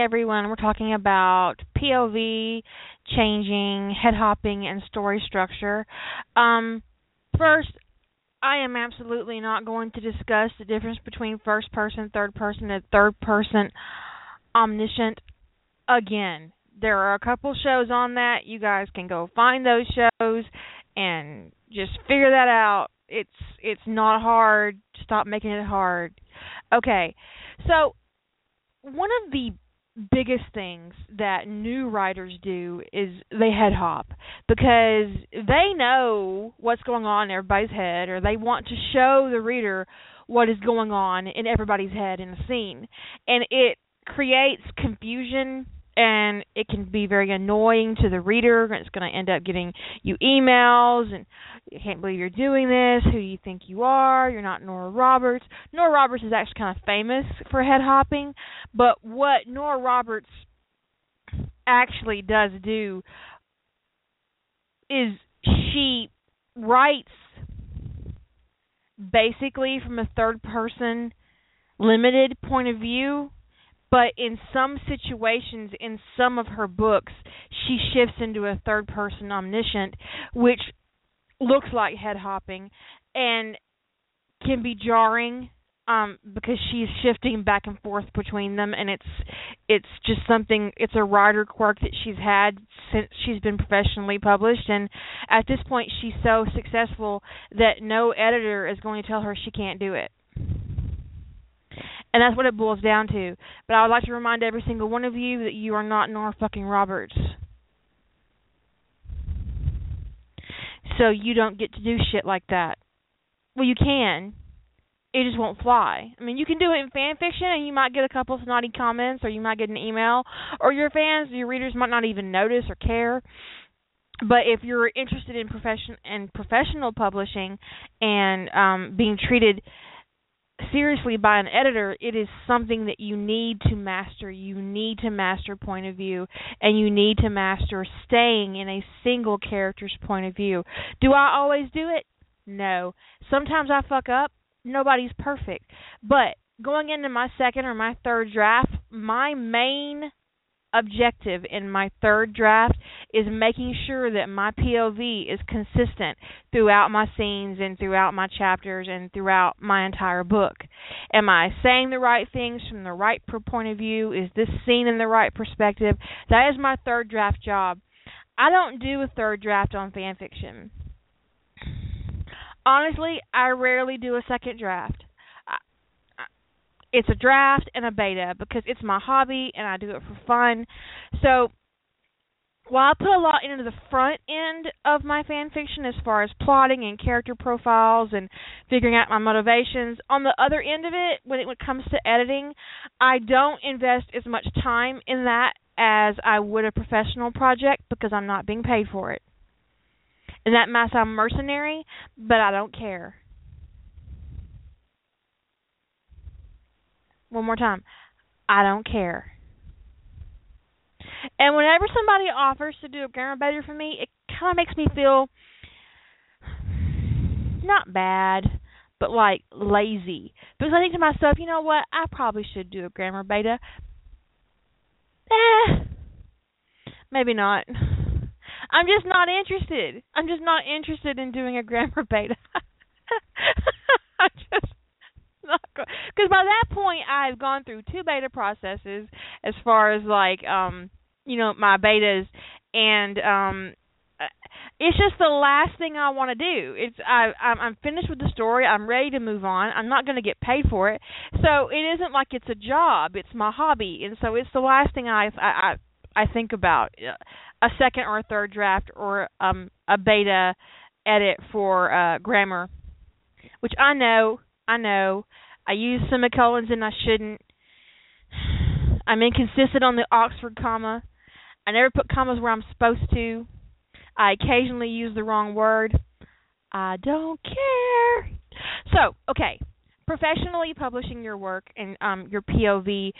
everyone. We're talking about POV, changing, head hopping, and story structure. Um, first, I am absolutely not going to discuss the difference between first person, third person, and third person omniscient again. There are a couple shows on that. You guys can go find those shows and just figure that out. It's it's not hard. Stop making it hard. Okay. So one of the biggest things that new writers do is they head hop because they know what's going on in everybody's head or they want to show the reader what is going on in everybody's head in a scene. And it creates confusion and it can be very annoying to the reader. It's going to end up getting you emails and you can't believe you're doing this. Who do you think you are? You're not Nora Roberts. Nora Roberts is actually kind of famous for head hopping, but what Nora Roberts actually does do is she writes basically from a third person limited point of view but in some situations in some of her books she shifts into a third person omniscient which looks like head hopping and can be jarring um because she's shifting back and forth between them and it's it's just something it's a writer quirk that she's had since she's been professionally published. And at this point she's so successful that no editor is going to tell her she can't do it and that's what it boils down to. But I would like to remind every single one of you that you are not Nora fucking Roberts. So you don't get to do shit like that. Well, you can. It just won't fly. I mean, you can do it in fan fiction, and you might get a couple of snotty comments, or you might get an email, or your fans, your readers might not even notice or care. But if you're interested in profession and professional publishing and um, being treated seriously by an editor, it is something that you need to master. You need to master point of view, and you need to master staying in a single character's point of view. Do I always do it? No. Sometimes I fuck up. Nobody's perfect. But going into my second or my third draft, my main objective in my third draft is making sure that my POV is consistent throughout my scenes and throughout my chapters and throughout my entire book. Am I saying the right things from the right point of view? Is this scene in the right perspective? That is my third draft job. I don't do a third draft on fan fiction. Honestly, I rarely do a second draft it's a draft and a beta because it's my hobby and I do it for fun. So while I put a lot into the front end of my fan fiction as far as plotting and character profiles and figuring out my motivations, on the other end of it, when it comes to editing, I don't invest as much time in that as I would a professional project because I'm not being paid for it. And that might sound mercenary, but I don't care. One more time. I don't care. And whenever somebody offers to do a grammar beta for me, it kind of makes me feel not bad, but like lazy. Because I think to myself, you know what? I probably should do a grammar beta. Eh, maybe not. I'm just not interested. I'm just not interested in doing a grammar beta. I because by that point I've gone through two beta processes as far as like um you know my betas and um uh, it's just the last thing I want to do. It's I I'm, I'm finished with the story. I'm ready to move on. I'm not going to get paid for it, so it isn't like it's a job. It's my hobby, and so it's the last thing I I I think about a second or a third draft or um a beta edit for uh grammar, which I know I know. I use semicolons and I shouldn't. I'm inconsistent on the Oxford comma. I never put commas where I'm supposed to. I occasionally use the wrong word. I don't care. So, okay, professionally publishing your work and um, your POV.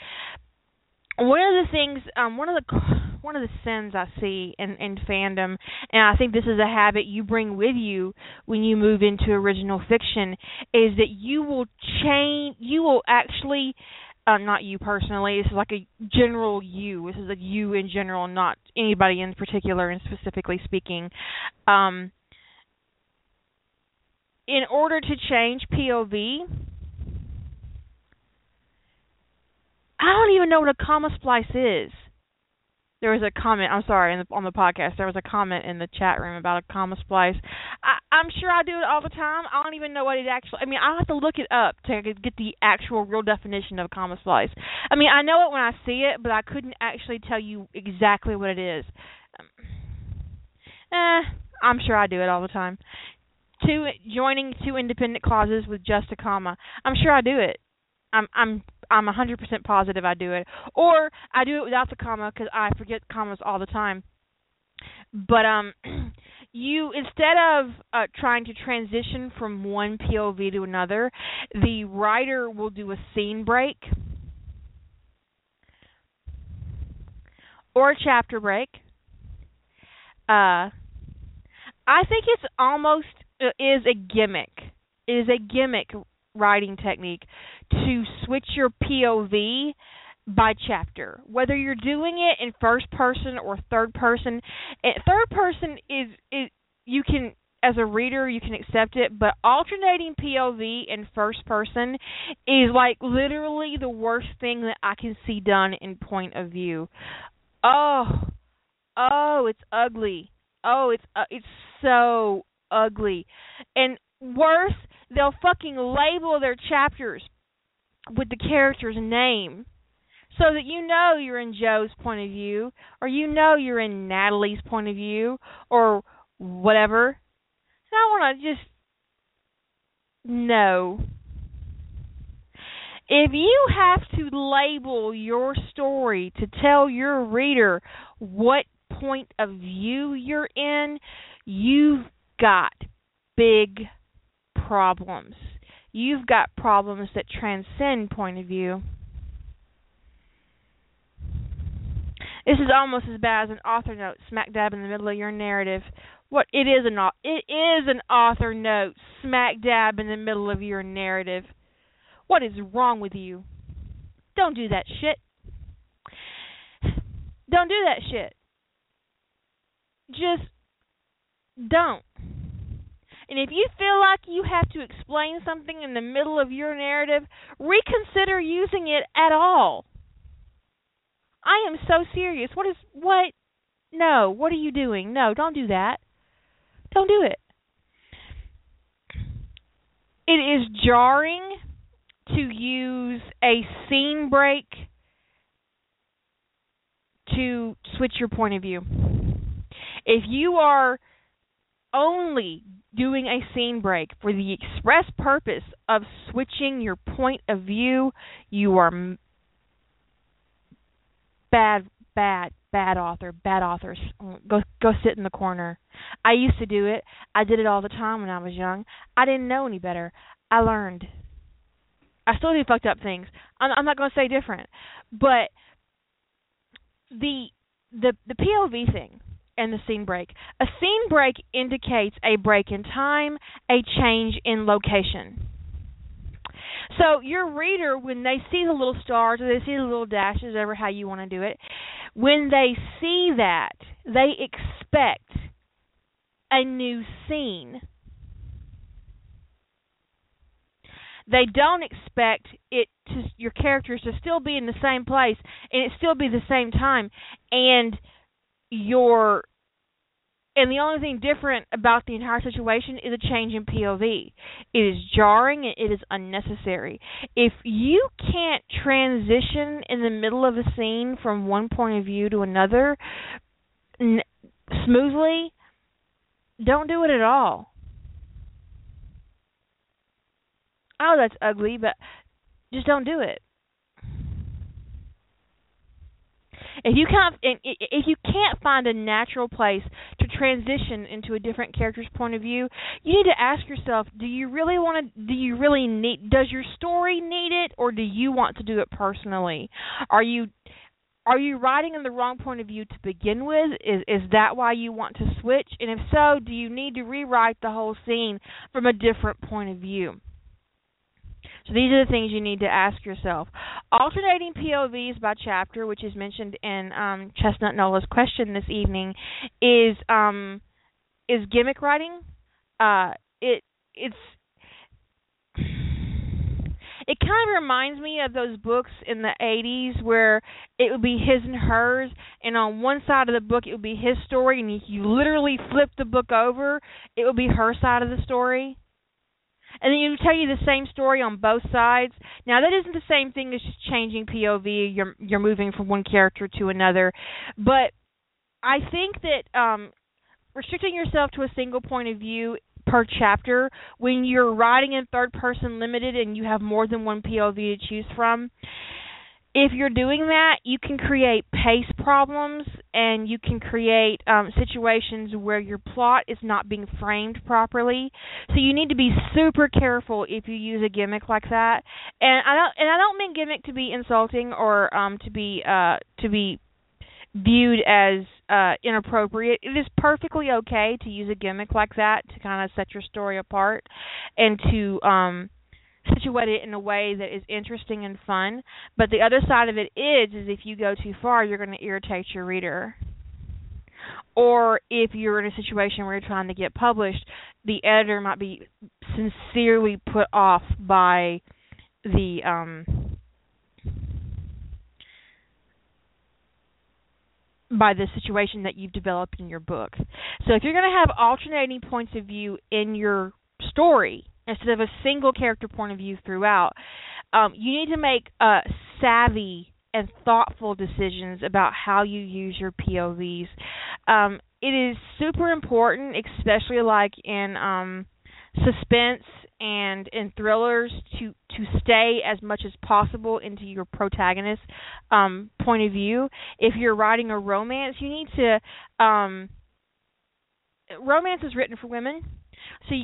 One of the things, um, one of the one of the sins I see in, in fandom, and I think this is a habit you bring with you when you move into original fiction, is that you will change, you will actually uh, not you personally. This is like a general you. This is a you in general, not anybody in particular and specifically speaking. Um, in order to change POV, I don't even know what a comma splice is there was a comment. I'm sorry, the, on the podcast, there was a comment in the chat room about a comma splice. I, I'm sure I do it all the time. I don't even know what it actually. I mean, I have to look it up to get the actual real definition of a comma splice. I mean, I know it when I see it, but I couldn't actually tell you exactly what it is. Um, eh, I'm sure I do it all the time. Two joining two independent clauses with just a comma. I'm sure I do it. I'm I'm I'm 100% positive I do it, or I do it without the comma because I forget commas all the time. But um, you instead of uh, trying to transition from one POV to another, the writer will do a scene break or a chapter break. Uh, I think it's almost uh, is a gimmick. It is a gimmick writing technique to switch your POV by chapter. Whether you're doing it in first person or third person, third person is is you can as a reader you can accept it, but alternating POV in first person is like literally the worst thing that I can see done in point of view. Oh, oh, it's ugly. Oh, it's uh, it's so ugly. And worse, they'll fucking label their chapters with the character's name so that you know you're in Joe's point of view or you know you're in Natalie's point of view or whatever. And I want to just know if you have to label your story to tell your reader what point of view you're in, you've got big problems. You've got problems that transcend point of view. This is almost as bad as an author note smack dab in the middle of your narrative. What it is an it is an author note smack dab in the middle of your narrative. What is wrong with you? Don't do that shit. Don't do that shit. Just don't. And if you feel like you have to explain something in the middle of your narrative, reconsider using it at all. I am so serious. What is what? No, what are you doing? No, don't do that. Don't do it. It is jarring to use a scene break to switch your point of view. If you are only doing a scene break for the express purpose of switching your point of view, you are bad, bad, bad author, bad authors. Oh, go go sit in the corner. I used to do it. I did it all the time when I was young. I didn't know any better. I learned. I still do fucked up things. I'm, I'm not going to say different, but the the the POV thing and the scene break. A scene break indicates a break in time, a change in location. So your reader, when they see the little stars or they see the little dashes, ever how you want to do it, when they see that, they expect a new scene. They don't expect it to your characters to still be in the same place and it still be the same time and your and the only thing different about the entire situation is a change in POV. It is jarring and it is unnecessary. If you can't transition in the middle of a scene from one point of view to another n- smoothly, don't do it at all. Oh, that's ugly, but just don't do it. If you can't if you can't find a natural place to transition into a different character's point of view, you need to ask yourself, do you really want to do you really need does your story need it or do you want to do it personally? Are you are you writing in the wrong point of view to begin with? Is is that why you want to switch? And if so, do you need to rewrite the whole scene from a different point of view? So these are the things you need to ask yourself. Alternating POVs by chapter, which is mentioned in um, Chestnut Nola's question this evening, is um, is gimmick writing. Uh, it it's it kind of reminds me of those books in the 80s where it would be his and hers and on one side of the book it would be his story and if you literally flip the book over it would be her side of the story and then you tell you the same story on both sides. Now that isn't the same thing as just changing POV. You're you're moving from one character to another, but I think that um restricting yourself to a single point of view per chapter when you're writing in third person limited and you have more than one POV to choose from. If you're doing that, you can create pace problems and you can create um, situations where your plot is not being framed properly. So you need to be super careful if you use a gimmick like that. And I don't and I don't mean gimmick to be insulting or um, to be uh, to be viewed as uh, inappropriate. It is perfectly okay to use a gimmick like that to kind of set your story apart and to um, situate it in a way that is interesting and fun. But the other side of it is, is if you go too far, you're going to irritate your reader. Or if you're in a situation where you're trying to get published, the editor might be sincerely put off by the um by the situation that you've developed in your book. So if you're going to have alternating points of view in your story instead of a single character point of view throughout, um, you need to make uh, savvy and thoughtful decisions about how you use your POVs. Um, it is super important, especially like in um, suspense and in thrillers to to stay as much as possible into your protagonist's um point of view if you're writing a romance you need to um romance is written for women so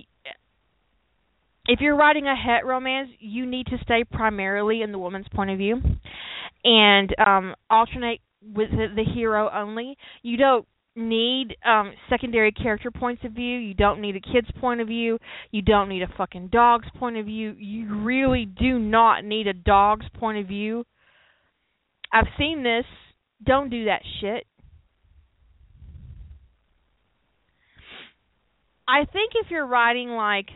if you're writing a het romance you need to stay primarily in the woman's point of view and um alternate with the, the hero only you don't need um secondary character points of view. You don't need a kid's point of view. You don't need a fucking dog's point of view. You really do not need a dog's point of view. I've seen this. Don't do that shit. I think if you're writing like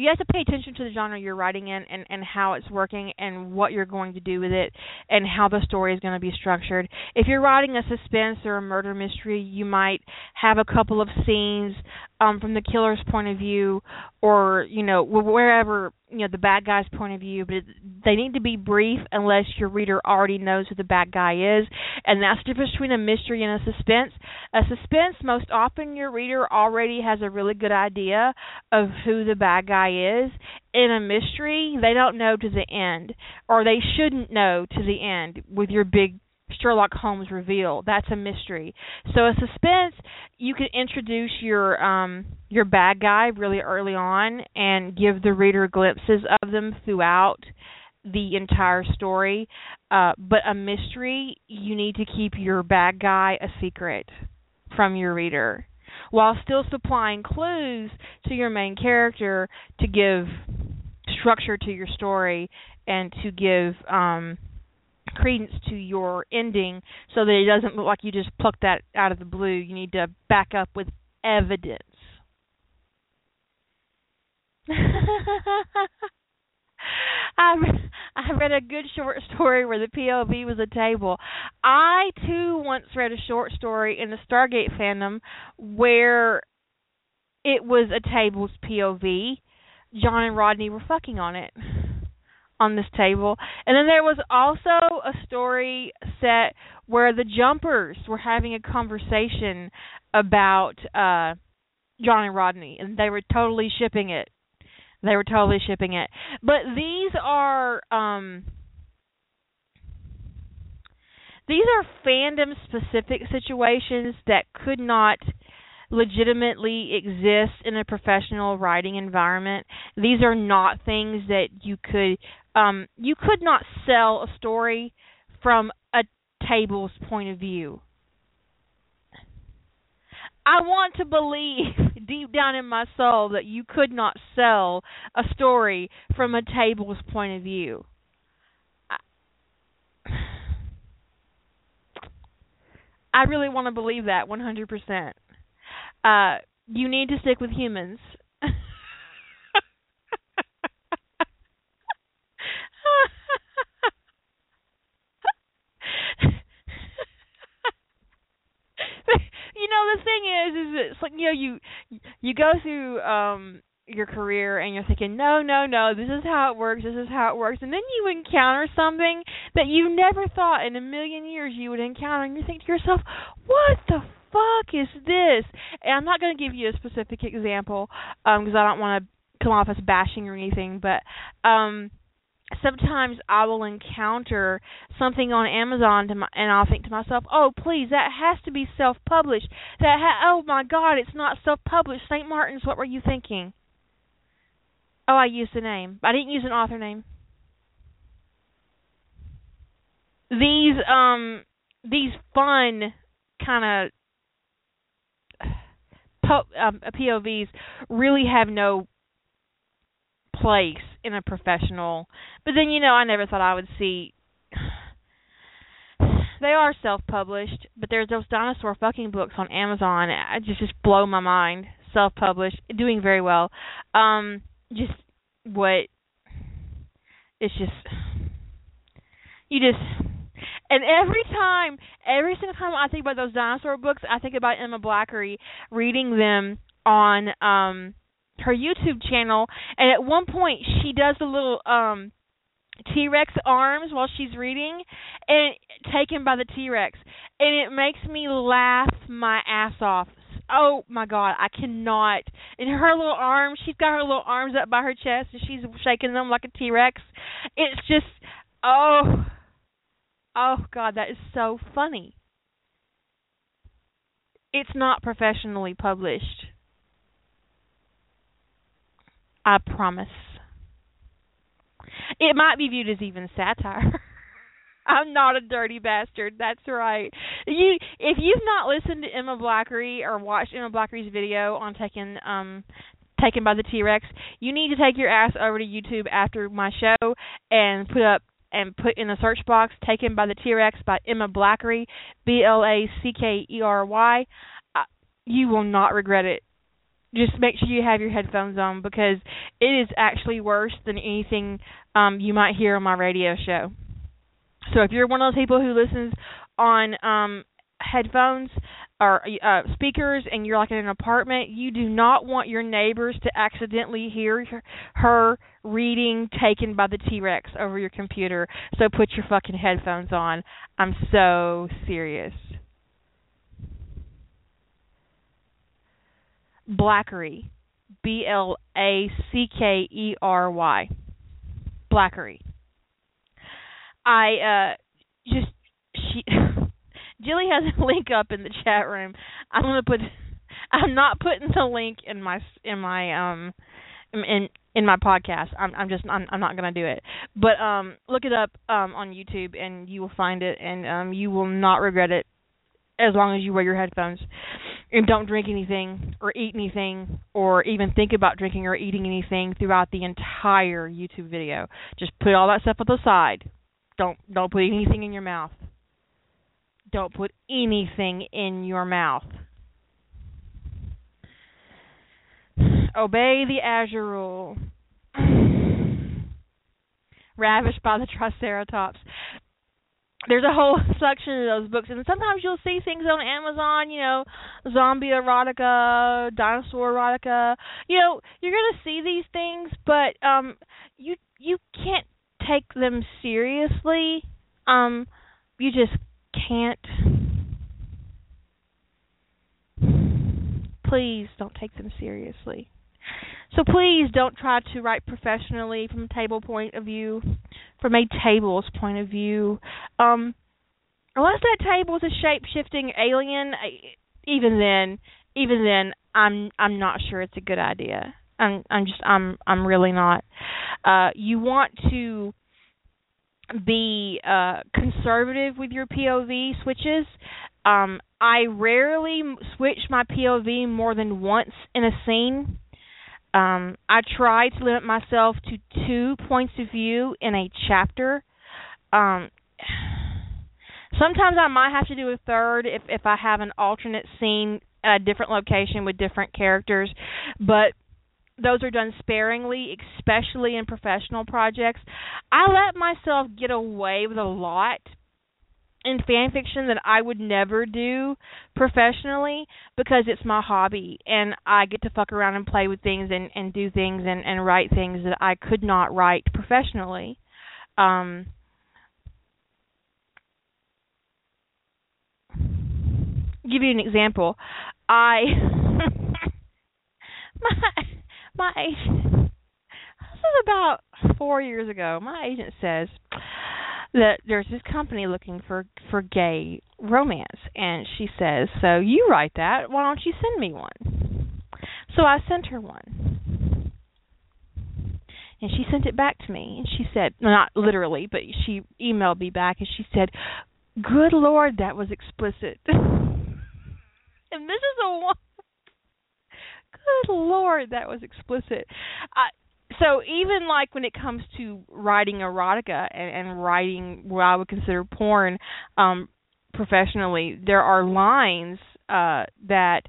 you have to pay attention to the genre you're writing in and and how it's working and what you're going to do with it and how the story is going to be structured. If you're writing a suspense or a murder mystery, you might have a couple of scenes um from the killer's point of view or you know wherever you know the bad guy's point of view, but it, they need to be brief unless your reader already knows who the bad guy is, and that's the difference between a mystery and a suspense. A suspense, most often your reader already has a really good idea of who the bad guy is. In a mystery, they don't know to the end, or they shouldn't know to the end with your big Sherlock Holmes reveal. That's a mystery. So a suspense, you can introduce your um your bad guy really early on and give the reader glimpses of them throughout the entire story. Uh but a mystery, you need to keep your bad guy a secret from your reader while still supplying clues to your main character to give structure to your story and to give um credence to your ending so that it doesn't look like you just plucked that out of the blue. You need to back up with evidence. I I read a good short story where the POV was a table. I too once read a short story in the Stargate fandom where it was a table's POV. John and Rodney were fucking on it on this table. And then there was also a story set where the jumpers were having a conversation about uh John and Rodney and they were totally shipping it. They were totally shipping it. But these are um these are fandom specific situations that could not legitimately exist in a professional writing environment. These are not things that you could um, you could not sell a story from a table's point of view. I want to believe deep down in my soul that you could not sell a story from a table's point of view. I, really want to believe that 100%. Uh you need to stick with humans. Know the thing is is it's like you know you you go through um your career and you're thinking no no no this is how it works this is how it works. And then you encounter something that you never thought in a million years you would encounter. And you think to yourself what the fuck is this? And i'm not going to give you a specific example um because i don't want to come off as bashing or anything but um sometimes I will encounter something on Amazon my, and I'll think to myself, "Oh, please, that has to be self-published." That ha- oh my God, it's not self-published. St. Martin's, what were you thinking? Oh, I used a name. I didn't use an author name. These um these fun kind of po- um, POVs really have no place in a professional. But then you know, I never thought I would see. They are self-published, but there's those dinosaur fucking books on Amazon. I just just blow my mind. Self-published, doing very well. Um, just what? It's just you just and every time, every single time I think about those dinosaur books, I think about Emma Blackery reading them on um her YouTube channel, and at one point she does a little um T Rex arms while she's reading, and taken by the T Rex, and it makes me laugh my ass off. Oh my god, I cannot. In her little arms, she's got her little arms up by her chest, and she's shaking them like a T Rex. It's just, oh, oh god, that is so funny. It's not professionally published. I promise. It might be viewed as even satire. I'm not a dirty bastard. That's right. You if you've not listened to Emma Blackery or watched Emma Blackery's video on taking um taken by the T-Rex, you need to take your ass over to YouTube after my show and put up and put in the search box taken by the T-Rex by Emma Blackery, B L A C K E R Y. Uh, you will not regret it just make sure you have your headphones on because it is actually worse than anything um you might hear on my radio show. So if you're one of those people who listens on um headphones or uh speakers and you're like in an apartment, you do not want your neighbors to accidentally hear her reading taken by the T-Rex over your computer. So put your fucking headphones on. I'm so serious. Blackery. B L A C K E R Y. Blackery. I uh just she Jilly has a link up in the chat room. I'm gonna put I'm not putting the link in my in my um in in my podcast. I'm I'm just I'm I'm not gonna do it. But um look it up um on YouTube and you will find it and um you will not regret it as long as you wear your headphones and don't drink anything or eat anything or even think about drinking or eating anything throughout the entire YouTube video. Just put all that stuff on the side. Don't don't put anything in your mouth. Don't put anything in your mouth. Obey the Azure rule. Ravished by the Triceratops there's a whole section of those books, and sometimes you'll see things on Amazon, you know, zombie erotica, dinosaur erotica. You know, you're gonna see these things, but um, you you can't take them seriously. Um, you just can't. Please don't take them seriously. So please don't try to write professionally from a table point of view, from a table's point of view. Um, unless that table is a shape shifting alien, even then, even then, I'm I'm not sure it's a good idea. I'm I'm just I'm I'm really not. Uh, you want to be uh, conservative with your POV switches. Um, I rarely switch my POV more than once in a scene. Um, I try to limit myself to two points of view in a chapter. Um, sometimes I might have to do a third if if I have an alternate scene at a different location with different characters, but those are done sparingly, especially in professional projects. I let myself get away with a lot in fan fiction that I would never do professionally because it's my hobby and I get to fuck around and play with things and and do things and and write things that I could not write professionally. Um give you an example. I my my agent this is about 4 years ago. My agent says that there's this company looking for for gay romance. And she says so you write that. Why don't you send me one? So i sent her one. And she sent it back to me. And she said not literally but she emailed me back. And she said good lord that was explicit and this is a one good lord that was explicit I, so even like when it comes to writing erotica and, and writing what I would consider porn um professionally, there are lines uh that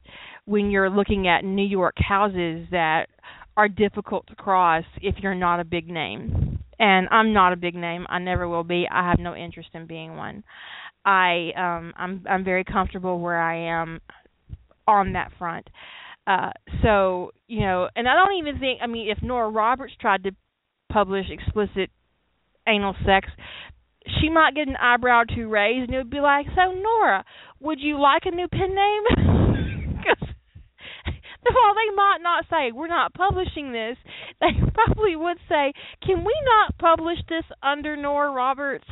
when you're looking at New York houses that are difficult to cross if you're not a big name. And I'm not a big name. I never will be. I have no interest in being one. I um I'm I'm very comfortable where I am on that front. Uh, so you know, and I don't even think. I mean, if Nora Roberts tried to publish explicit anal sex, she might get an eyebrow to raise, and it would be like, "So Nora, would you like a new pen name?" Because they might not say we're not publishing this, they probably would say, "Can we not publish this under Nora Roberts,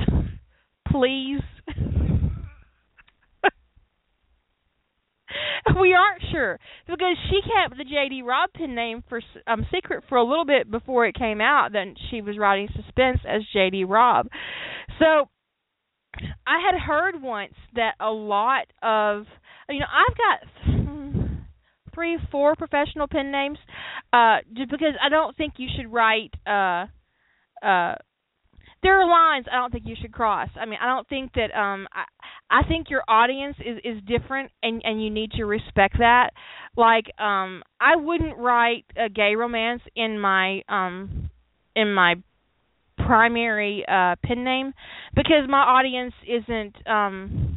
please?" we aren't sure because she kept the JD Robb pen name for um secret for a little bit before it came out that she was writing suspense as JD Robb. So I had heard once that a lot of you know I've got three four professional pen names uh just because I don't think you should write uh uh there are lines I don't think you should cross. I mean, I don't think that um I I think your audience is is different and and you need to respect that. Like um I wouldn't write a gay romance in my um in my primary uh pen name because my audience isn't um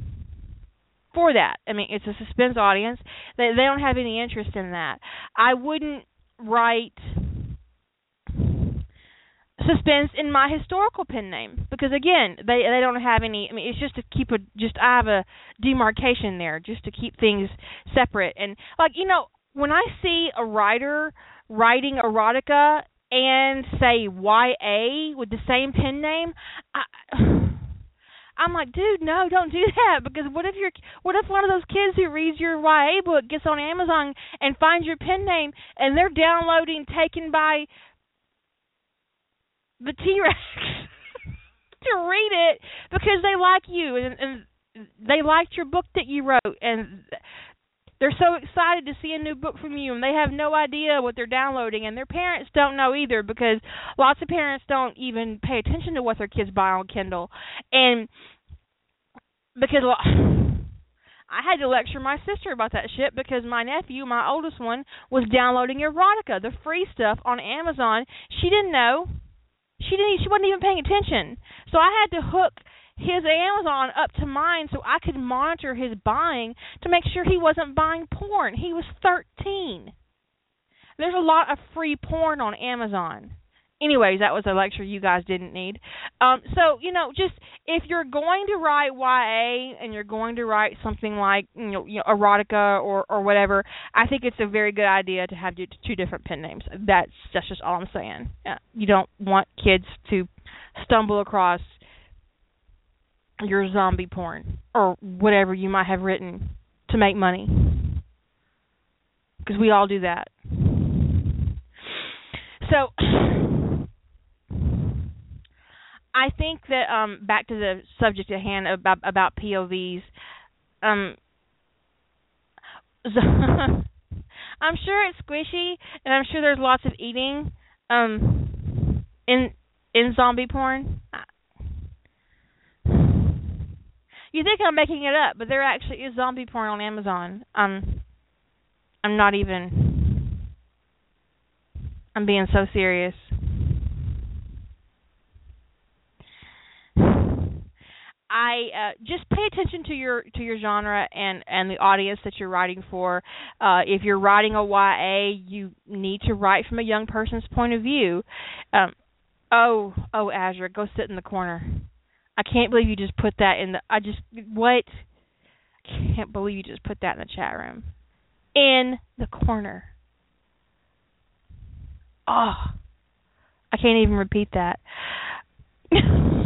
for that. I mean, it's a suspense audience. They they don't have any interest in that. I wouldn't write suspense in my historical pen name because again they they don't have any i mean it's just to keep a just i have a demarcation there just to keep things separate. And like you know when i see a writer writing erotica and say ya with the same pen name i I'm like, dude, no, don't do that. Because what if you're what if one of those kids who reads your YA book gets on Amazon and finds your pen name and they're downloading Taken by the T Rex to read it because they like you and, and they liked your book that you wrote and they're so excited to see a new book from you and they have no idea what they're downloading and their parents don't know either because lots of parents don't even pay attention to what their kids buy on Kindle and because I had to lecture my sister about that shit because my nephew, my oldest one, was downloading erotica, the free stuff on Amazon. She didn't know she didn't she wasn't even paying attention. So I had to hook his Amazon up to mine so I could monitor his buying to make sure he wasn't buying porn. He was 13. There's a lot of free porn on Amazon anyways, that was a lecture you guys didn't need. Um, so you know, just if you're going to write YA and you're going to write something like you know, you know erotica or or whatever, I think it's a very good idea to have two different pen names. That's that's just all I'm saying. Uh, you don't want kids to stumble across your zombie porn or whatever you might have written to make money because we all do that. So I think that um back to the subject at hand about about POVs um I'm sure it's squishy, and I'm sure there's lots of eating um in in zombie porn. You think I'm making it up, but there actually is zombie porn on Amazon. Um, I'm not even. I'm being so serious. I uh, just pay attention to your to your genre and and the audience that you're writing for. Uh, if you're writing a YA, you need to write from a young person's point of view. Um, oh, oh, Azure, go sit in the corner. I can't believe you just put that in the. I just what? I can't believe you just put that in the chat room. In the corner. Oh, I can't even repeat that.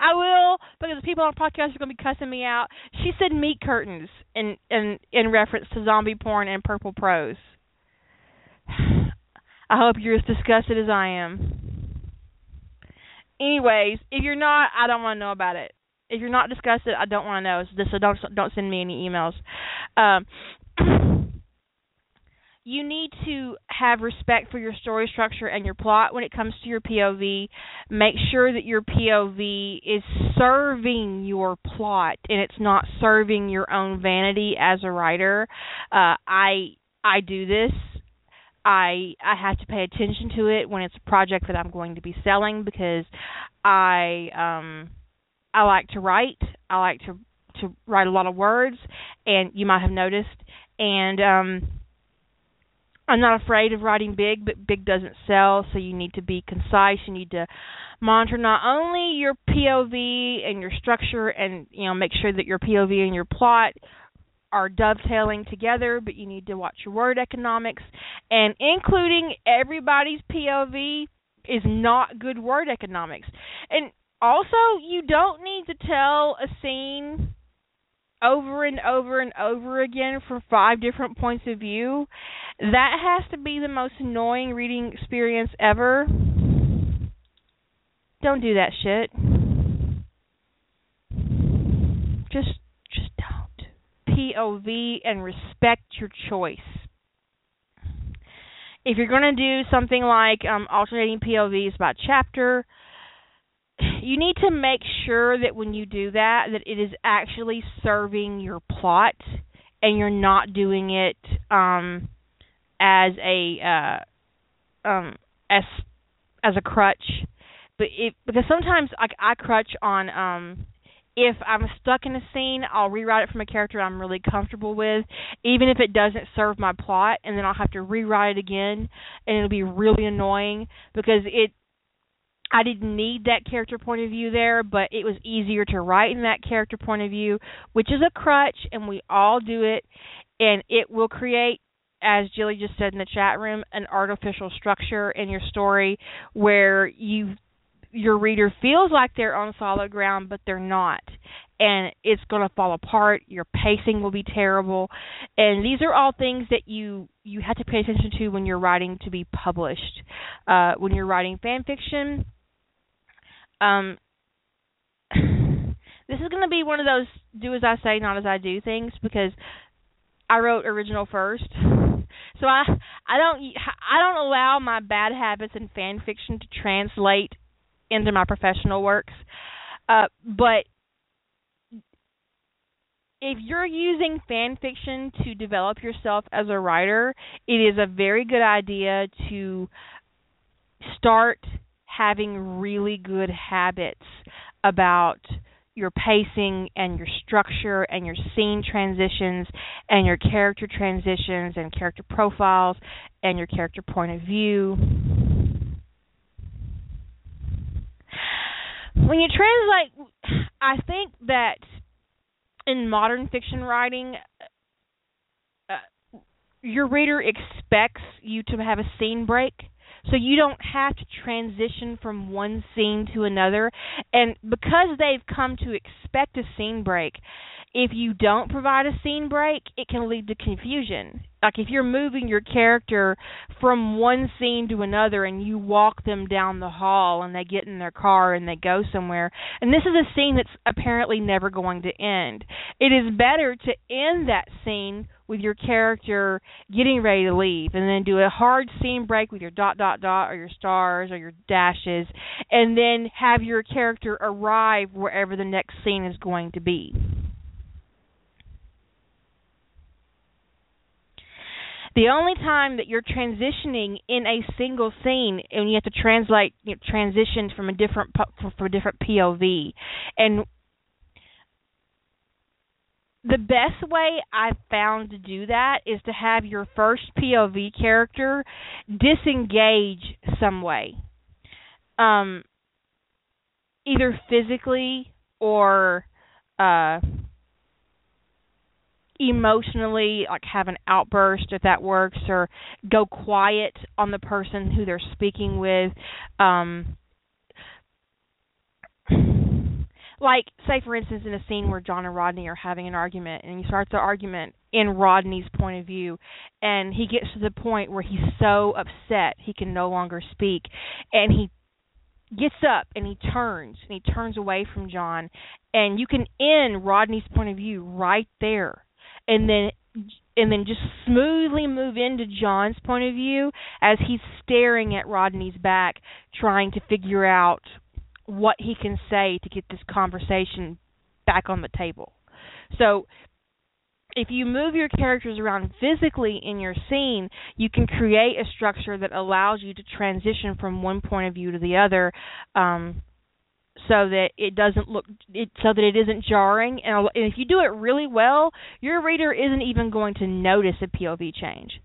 I will because the people on the podcast are going to be cussing me out. She said meat curtains in in in reference to zombie porn and purple prose. I hope you're as disgusted as I am. Anyways, if you're not, I don't want to know about it. If you're not disgusted, I don't want to know. So don't don't send me any emails. Um, you need to have respect for your story structure and your plot when it comes to your POV. Make sure that your POV is serving your plot and it's not serving your own vanity as a writer. Uh, I I do this. I I have to pay attention to it when it's a project that I'm going to be selling because I um I like to write. I like to to write a lot of words and you might have noticed and um I'm not afraid of writing big, but big doesn't sell, so you need to be concise. You need to monitor not only your POV and your structure and you know make sure that your POV and your plot are dovetailing together, but you need to watch your word economics and including everybody's POV is not good word economics. And also, you don't need to tell a scene over and over and over again from five different points of view. That has to be the most annoying reading experience ever. Don't do that shit. Just just don't. POV and respect your choice. If you're going to do something like um, alternating POVs by chapter, you need to make sure that when you do that that it is actually serving your plot and you're not doing it um as a uh um as as a crutch. But it because sometimes I crutch on um if I'm stuck in a scene, I'll rewrite it from a character I'm really comfortable with, even if it doesn't serve my plot, and then I'll have to rewrite it again, and it'll be really annoying because it I didn't need that character point of view there, but it was easier to write in that character point of view, which is a crutch, and we all do it, and it will create, as Jilly just said in the chat room, an artificial structure in your story where you your reader feels like they're on solid ground, but they're not. And it's going to fall apart. Your pacing will be terrible, and these are all things that you you have to pay attention to when you're writing to be published. Uh, when you're writing fan fiction, um, this is going to be one of those do as I say, not as I do things because I wrote original first. So I I don't I don't allow my bad habits in fan fiction to translate into my professional works. Uh, but if you're using fan fiction to develop yourself as a writer, it is a very good idea to start having really good habits about your pacing and your structure and your scene transitions and your character transitions and character profiles and your character point of view. When you translate, I think that in modern fiction writing, uh, your reader expects you to have a scene break so you don't have to transition from one scene to another. And because they've come to expect a scene break, if you don't provide a scene break, it can lead to confusion. Like if you're moving your character from one scene to another and you walk them down the hall and they get in their car and they go somewhere, and this is a scene that's apparently never going to end. It is better to end that scene with your character getting ready to leave and then do a hard scene break with your dot dot dot or your stars or your dashes and then have your character arrive wherever the next scene is going to be. The only time that you're transitioning in a single scene, and you have to translate you know, transitions from a different from a different POV, and the best way I've found to do that is to have your first POV character disengage some way. Um, either physically or uh, emotionally like have an outburst if that works or go quiet on the person who they're speaking with um like say for instance in a scene where John and Rodney are having an argument and you start the argument in Rodney's point of view and he gets to the point where he's so upset he can no longer speak and he gets up and he turns and he turns away from John and you can end Rodney's point of view right there and then and then just smoothly move into John's point of view as he's staring at Rodney's back, trying to figure out what he can say to get this conversation back on the table. So if you move your characters around physically in your scene, you can create a structure that allows you to transition from one point of view to the other um, so that it doesn't look it so that it isn't jarring and if you do it really well your reader isn't even going to notice a POV change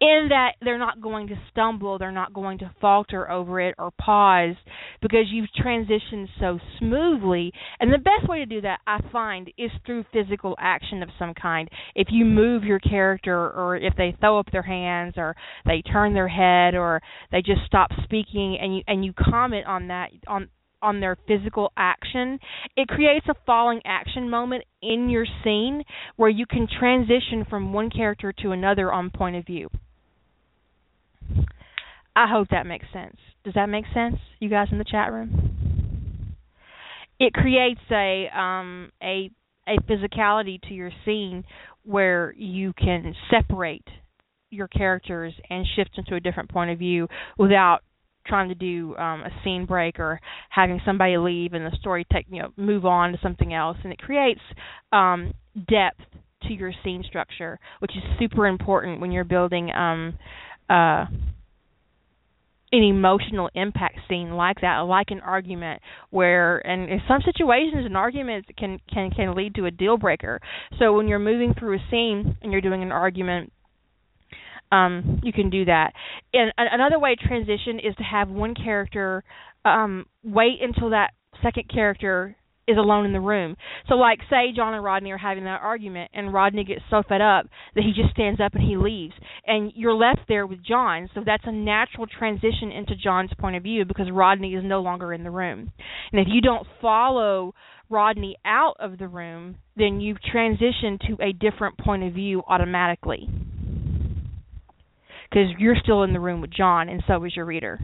in that they're not going to stumble, they're not going to falter over it or pause because you've transitioned so smoothly. And the best way to do that, I find, is through physical action of some kind. If you move your character, or if they throw up their hands, or they turn their head, or they just stop speaking, and you and you comment on that on on their physical action, it creates a falling action moment in your scene where you can transition from one character to another on point of view. I hope that makes sense. Does that make sense, you guys in the chat room? It creates a um a a physicality to your scene where you can separate your characters and shift into a different point of view without trying to do um, a scene break or having somebody leave and the story take you know move on to something else and it creates um, depth to your scene structure which is super important when you're building um, uh, an emotional impact scene like that, like an argument where, and in some situations, an argument can can can lead to a deal breaker. So when you're moving through a scene and you're doing an argument, um, you can do that. And another way to transition is to have one character um, wait until that second character is alone in the room. So like say John and Rodney are having that argument and Rodney gets so fed up that he just stands up and he leaves and you're left there with John. So that's a natural transition into John's point of view because Rodney is no longer in the room. And if you don't follow Rodney out of the room, then you transition to a different point of view automatically. Because you're still in the room with John and so is your reader.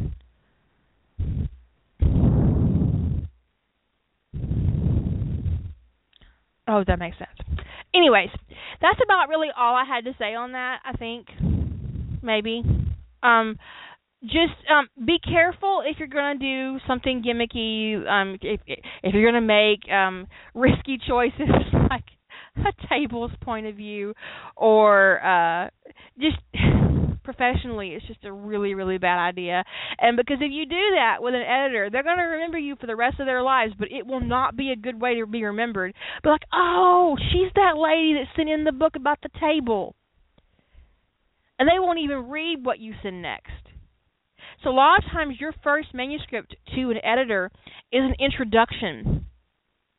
Oh, that makes sense. Anyways, that's about really all I had to say on that. I think maybe. Um, just um, be careful if you're going to do something gimmicky. Um, if if you're going to make um, risky choices like a table's point of view, or uh, just professionally it's just a really really bad idea. And because if you do that with an editor they're going to remember you for the rest of their lives but it will not be a good way to be remembered. But like oh she's that lady that sent in the book about the table. And they won't even read what you send next. So a lot of times your first manuscript to an editor is an introduction.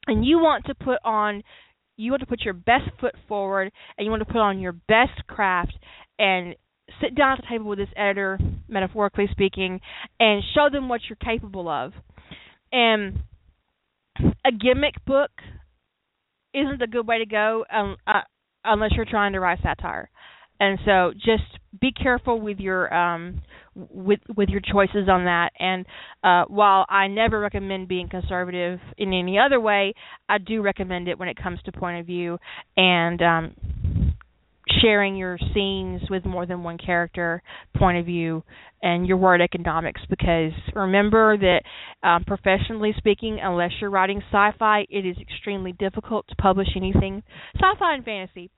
And you want to put on you want to put your best foot forward and you want to put on your best craft and sit down at the table with this editor, metaphorically speaking, and show them what you're capable of. And a gimmick book isn't a good way to go um, uh, unless you're trying to write satire. And so just be careful with your um with with your choices on that and uh while I never recommend being conservative in any other way, I do recommend it when it comes to point of view and um sharing your scenes with more than one character point of view and your word economics because remember that um, professionally speaking unless you're writing sci-fi it is extremely difficult to publish anything. Sci-fi and fantasy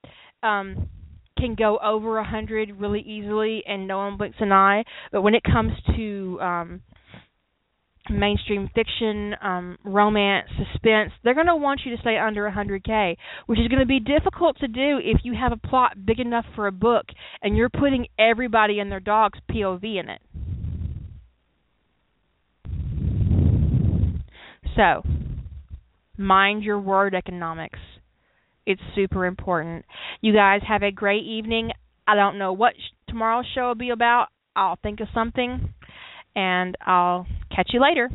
um, can go over a hundred really easily and no one blinks an eye. But when it comes to um, mainstream fiction, um, romance, suspense, they're going to want you to stay under 100k, which is going to be difficult to do if you have a plot big enough for a book and you're putting everybody and their dog's POV in it. So, mind your word economics. It's super important. You guys have a great evening. I don't know what sh- tomorrow's show will be about. I'll think of something and I'll catch you later.